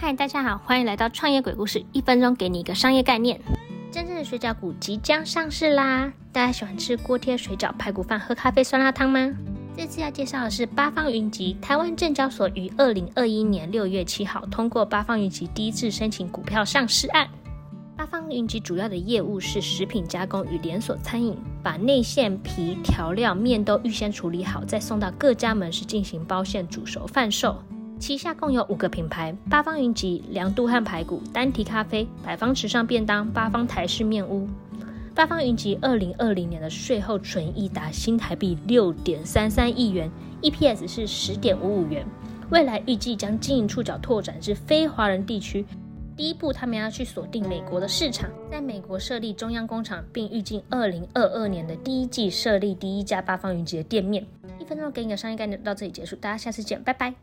嗨，大家好，欢迎来到创业鬼故事，一分钟给你一个商业概念。真正的水饺股即将上市啦！大家喜欢吃锅贴水饺、排骨饭、喝咖啡酸辣汤吗？这次要介绍的是八方云集。台湾证交所于二零二一年六月七号通过八方云集第一次申请股票上市案。八方云集主要的业务是食品加工与连锁餐饮，把内馅、皮、调料、面都预先处理好，再送到各家门市进行包馅、煮熟贩售。旗下共有五个品牌：八方云集、良都和排骨、丹提咖啡、百方池上便当、八方台式面屋。八方云集二零二零年的税后纯益达新台币六点三三亿元，EPS 是十点五五元。未来预计将经营触角拓展至非华人地区。第一步，他们要去锁定美国的市场，在美国设立中央工厂，并预计二零二二年的第一季设立第一家八方云集的店面。一分钟给你的商业概念到这里结束，大家下次见，拜拜。